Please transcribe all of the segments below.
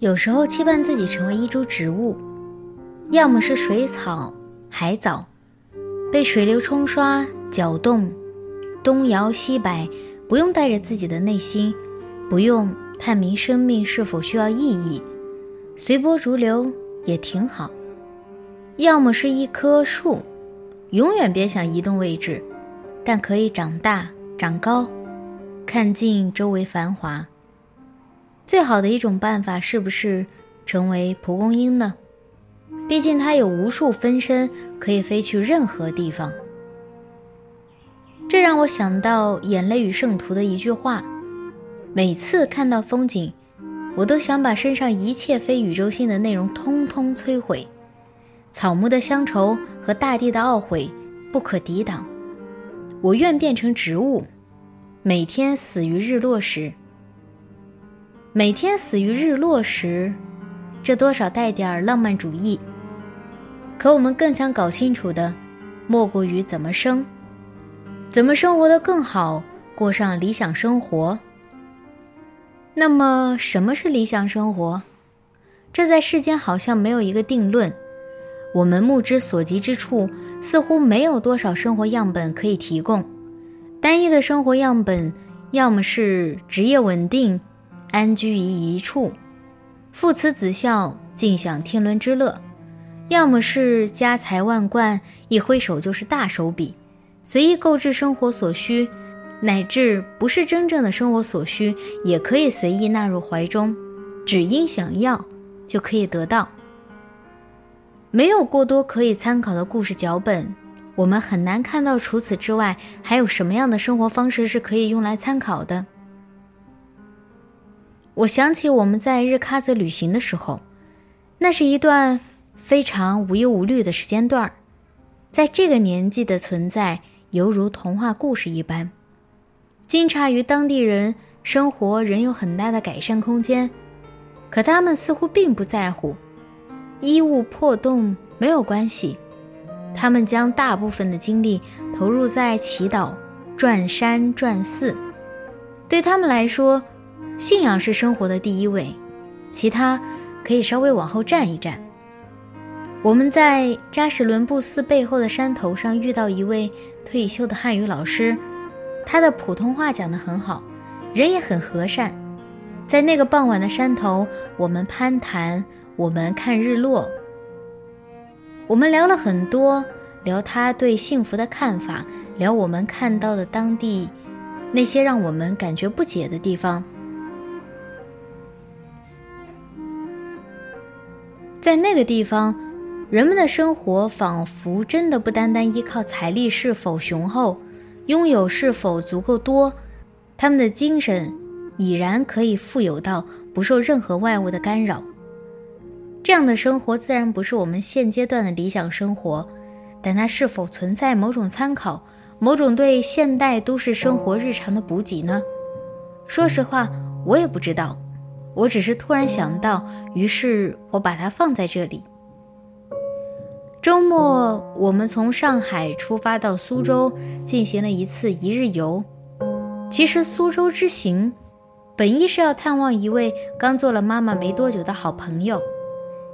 有时候期盼自己成为一株植物，要么是水草、海藻，被水流冲刷、搅动，东摇西摆，不用带着自己的内心，不用探明生命是否需要意义，随波逐流也挺好。要么是一棵树，永远别想移动位置，但可以长大、长高，看尽周围繁华。最好的一种办法是不是成为蒲公英呢？毕竟它有无数分身，可以飞去任何地方。这让我想到《眼泪与圣徒》的一句话：每次看到风景，我都想把身上一切非宇宙性的内容通通摧毁。草木的乡愁和大地的懊悔不可抵挡。我愿变成植物，每天死于日落时。每天死于日落时，这多少带点浪漫主义。可我们更想搞清楚的，莫过于怎么生，怎么生活的更好，过上理想生活。那么，什么是理想生活？这在世间好像没有一个定论。我们目之所及之处，似乎没有多少生活样本可以提供。单一的生活样本，要么是职业稳定。安居于一处，父慈子孝，尽享天伦之乐；要么是家财万贯，一挥手就是大手笔，随意购置生活所需，乃至不是真正的生活所需，也可以随意纳入怀中，只因想要就可以得到。没有过多可以参考的故事脚本，我们很难看到除此之外还有什么样的生活方式是可以用来参考的。我想起我们在日喀则旅行的时候，那是一段非常无忧无虑的时间段儿。在这个年纪的存在，犹如童话故事一般。惊诧于当地人生活仍有很大的改善空间，可他们似乎并不在乎。衣物破洞没有关系，他们将大部分的精力投入在祈祷、转山、转寺。对他们来说，信仰是生活的第一位，其他可以稍微往后站一站。我们在扎什伦布寺背后的山头上遇到一位退休的汉语老师，他的普通话讲得很好，人也很和善。在那个傍晚的山头，我们攀谈，我们看日落，我们聊了很多，聊他对幸福的看法，聊我们看到的当地那些让我们感觉不解的地方。在那个地方，人们的生活仿佛真的不单单依靠财力是否雄厚，拥有是否足够多，他们的精神已然可以富有到不受任何外物的干扰。这样的生活自然不是我们现阶段的理想生活，但它是否存在某种参考，某种对现代都市生活日常的补给呢？说实话，我也不知道。我只是突然想到，于是我把它放在这里。周末，我们从上海出发到苏州，进行了一次一日游。其实，苏州之行本意是要探望一位刚做了妈妈没多久的好朋友，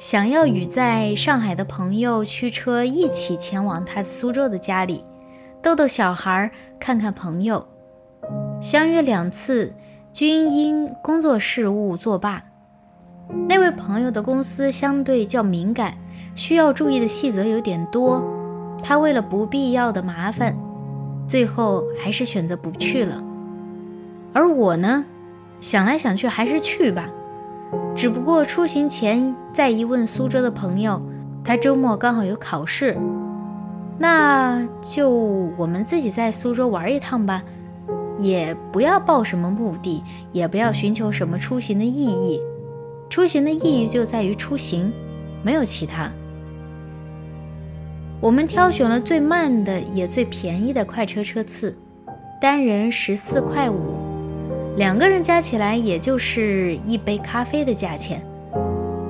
想要与在上海的朋友驱车一起前往他苏州的家里，逗逗小孩，看看朋友。相约两次。均因工作事务作罢。那位朋友的公司相对较敏感，需要注意的细则有点多。他为了不必要的麻烦，最后还是选择不去了。而我呢，想来想去还是去吧。只不过出行前再一问苏州的朋友，他周末刚好有考试，那就我们自己在苏州玩一趟吧，也不要抱什么目的，也不要寻求什么出行的意义。出行的意义就在于出行，没有其他。我们挑选了最慢的也最便宜的快车车次，单人十四块五，两个人加起来也就是一杯咖啡的价钱。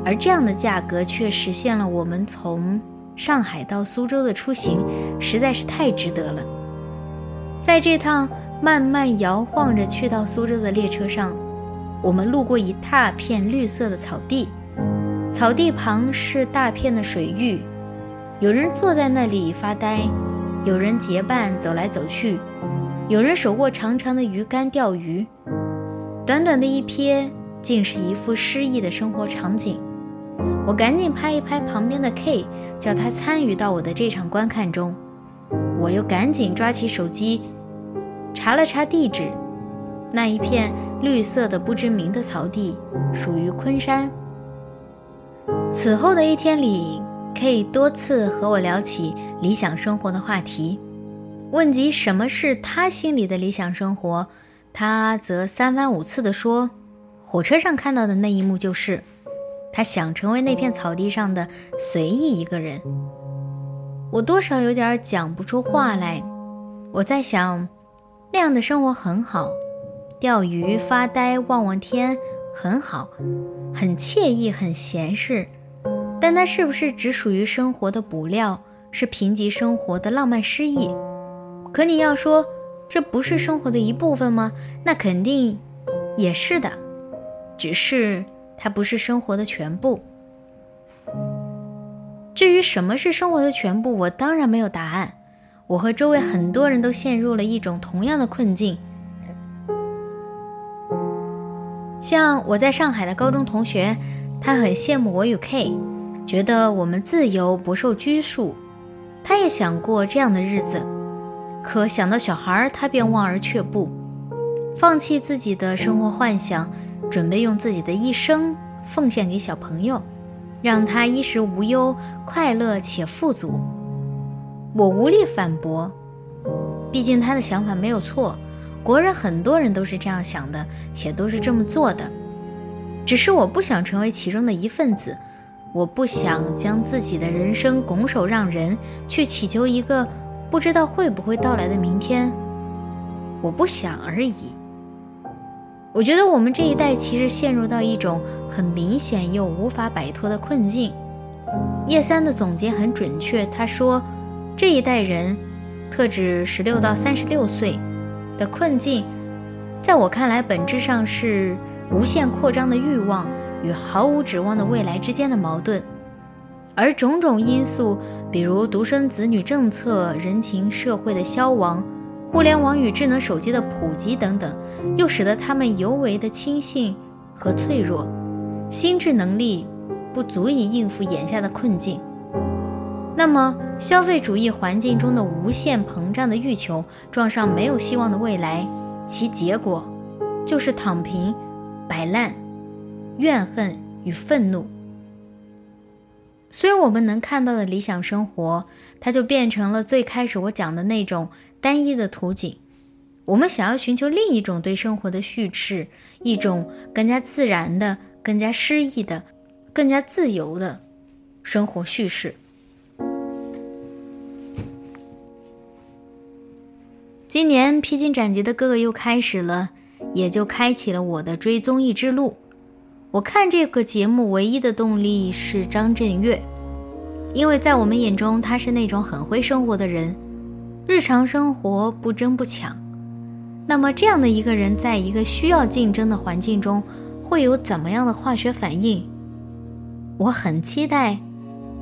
而这样的价格却实现了我们从上海到苏州的出行，实在是太值得了。在这趟慢慢摇晃着去到苏州的列车上。我们路过一大片绿色的草地，草地旁是大片的水域，有人坐在那里发呆，有人结伴走来走去，有人手握长长的鱼竿钓鱼。短短的一瞥，竟是一幅诗意的生活场景。我赶紧拍一拍旁边的 K，叫他参与到我的这场观看中。我又赶紧抓起手机，查了查地址。那一片绿色的不知名的草地属于昆山。此后的一天里，K 多次和我聊起理想生活的话题。问及什么是他心里的理想生活，他则三番五次地说：“火车上看到的那一幕就是，他想成为那片草地上的随意一个人。”我多少有点讲不出话来。我在想，那样的生活很好。钓鱼、发呆、望望天，很好，很惬意，很闲适。但它是不是只属于生活的补料，是贫瘠生活的浪漫诗意？可你要说这不是生活的一部分吗？那肯定也是的，只是它不是生活的全部。至于什么是生活的全部，我当然没有答案。我和周围很多人都陷入了一种同样的困境。像我在上海的高中同学，他很羡慕我与 K，觉得我们自由不受拘束。他也想过这样的日子，可想到小孩，他便望而却步，放弃自己的生活幻想，准备用自己的一生奉献给小朋友，让他衣食无忧、快乐且富足。我无力反驳，毕竟他的想法没有错。国人很多人都是这样想的，且都是这么做的。只是我不想成为其中的一份子，我不想将自己的人生拱手让人，去祈求一个不知道会不会到来的明天。我不想而已。我觉得我们这一代其实陷入到一种很明显又无法摆脱的困境。叶三的总结很准确，他说，这一代人，特指十六到三十六岁。的困境，在我看来，本质上是无限扩张的欲望与毫无指望的未来之间的矛盾，而种种因素，比如独生子女政策、人情社会的消亡、互联网与智能手机的普及等等，又使得他们尤为的轻信和脆弱，心智能力不足以应付眼下的困境。那么，消费主义环境中的无限膨胀的欲求撞上没有希望的未来，其结果就是躺平、摆烂、怨恨与愤怒。所以，我们能看到的理想生活，它就变成了最开始我讲的那种单一的图景。我们想要寻求另一种对生活的叙事，一种更加自然的、更加诗意的、更加自由的生活叙事。今年披荆斩棘的哥哥又开始了，也就开启了我的追综艺之路。我看这个节目唯一的动力是张震岳，因为在我们眼中他是那种很会生活的人，日常生活不争不抢。那么这样的一个人，在一个需要竞争的环境中，会有怎么样的化学反应？我很期待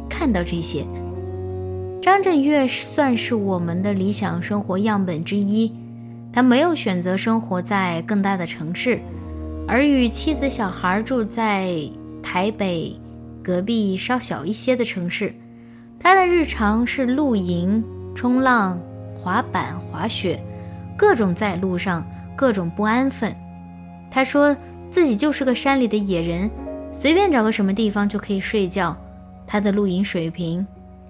看到这些。张震岳算是我们的理想生活样本之一，他没有选择生活在更大的城市，而与妻子小孩住在台北隔壁稍小一些的城市。他的日常是露营、冲浪、滑板、滑雪，各种在路上，各种不安分。他说自己就是个山里的野人，随便找个什么地方就可以睡觉。他的露营水平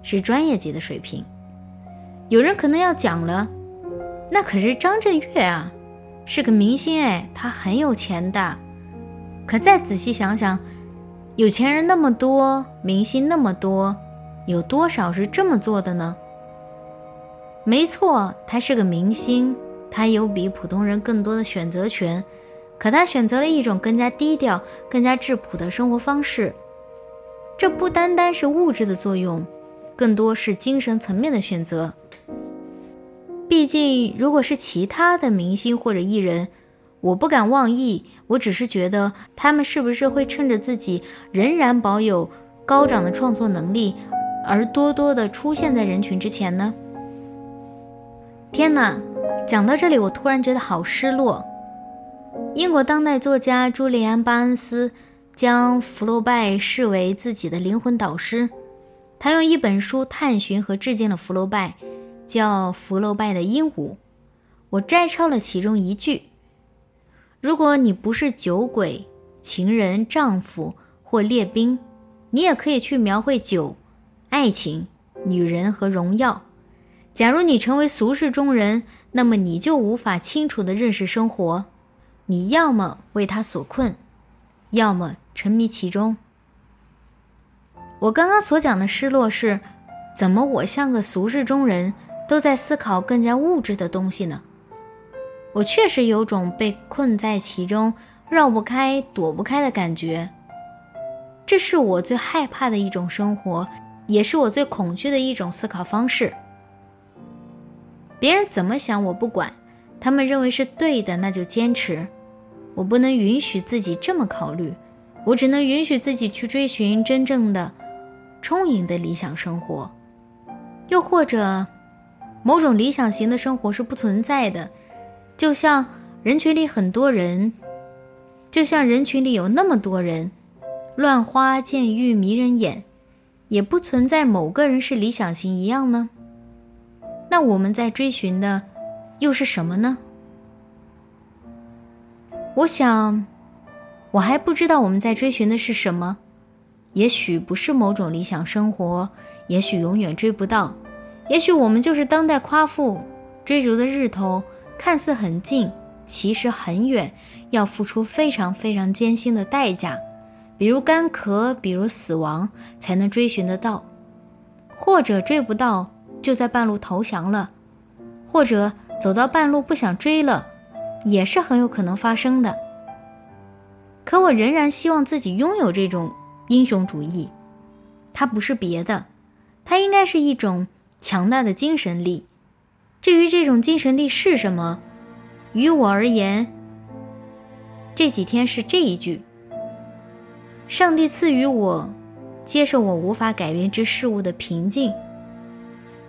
是专业级的水平。有人可能要讲了，那可是张震岳啊，是个明星哎，他很有钱的。可再仔细想想，有钱人那么多，明星那么多，有多少是这么做的呢？没错，他是个明星，他有比普通人更多的选择权，可他选择了一种更加低调、更加质朴的生活方式。这不单单是物质的作用，更多是精神层面的选择。毕竟，如果是其他的明星或者艺人，我不敢妄议，我只是觉得他们是不是会趁着自己仍然保有高涨的创作能力，而多多的出现在人群之前呢？天哪，讲到这里，我突然觉得好失落。英国当代作家朱利安·巴恩斯将福楼拜视为自己的灵魂导师，他用一本书探寻和致敬了福楼拜。叫福楼拜的鹦鹉，我摘抄了其中一句：如果你不是酒鬼、情人、丈夫或列兵，你也可以去描绘酒、爱情、女人和荣耀。假如你成为俗世中人，那么你就无法清楚地认识生活。你要么为他所困，要么沉迷其中。我刚刚所讲的失落是，怎么我像个俗世中人？都在思考更加物质的东西呢。我确实有种被困在其中、绕不开、躲不开的感觉。这是我最害怕的一种生活，也是我最恐惧的一种思考方式。别人怎么想我不管，他们认为是对的，那就坚持。我不能允许自己这么考虑，我只能允许自己去追寻真正的、充盈的理想生活，又或者。某种理想型的生活是不存在的，就像人群里很多人，就像人群里有那么多人，乱花渐欲迷人眼，也不存在某个人是理想型一样呢。那我们在追寻的又是什么呢？我想，我还不知道我们在追寻的是什么，也许不是某种理想生活，也许永远追不到。也许我们就是当代夸父，追逐的日头看似很近，其实很远，要付出非常非常艰辛的代价，比如干咳，比如死亡，才能追寻得到，或者追不到，就在半路投降了，或者走到半路不想追了，也是很有可能发生的。可我仍然希望自己拥有这种英雄主义，它不是别的，它应该是一种。强大的精神力。至于这种精神力是什么，于我而言，这几天是这一句：上帝赐予我接受我无法改变之事物的平静，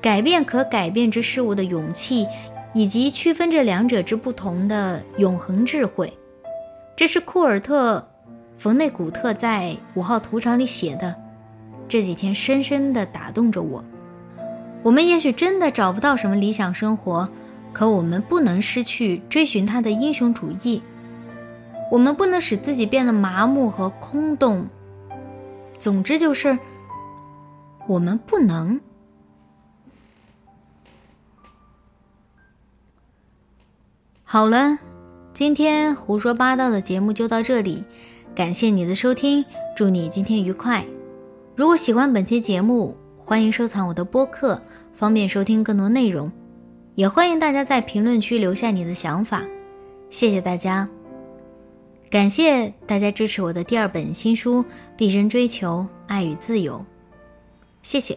改变可改变之事物的勇气，以及区分这两者之不同的永恒智慧。这是库尔特·冯内古特在五号图场里写的，这几天深深地打动着我。我们也许真的找不到什么理想生活，可我们不能失去追寻他的英雄主义。我们不能使自己变得麻木和空洞。总之就是，我们不能。好了，今天胡说八道的节目就到这里，感谢你的收听，祝你今天愉快。如果喜欢本期节目，欢迎收藏我的播客，方便收听更多内容。也欢迎大家在评论区留下你的想法。谢谢大家，感谢大家支持我的第二本新书《毕生追求爱与自由》。谢谢。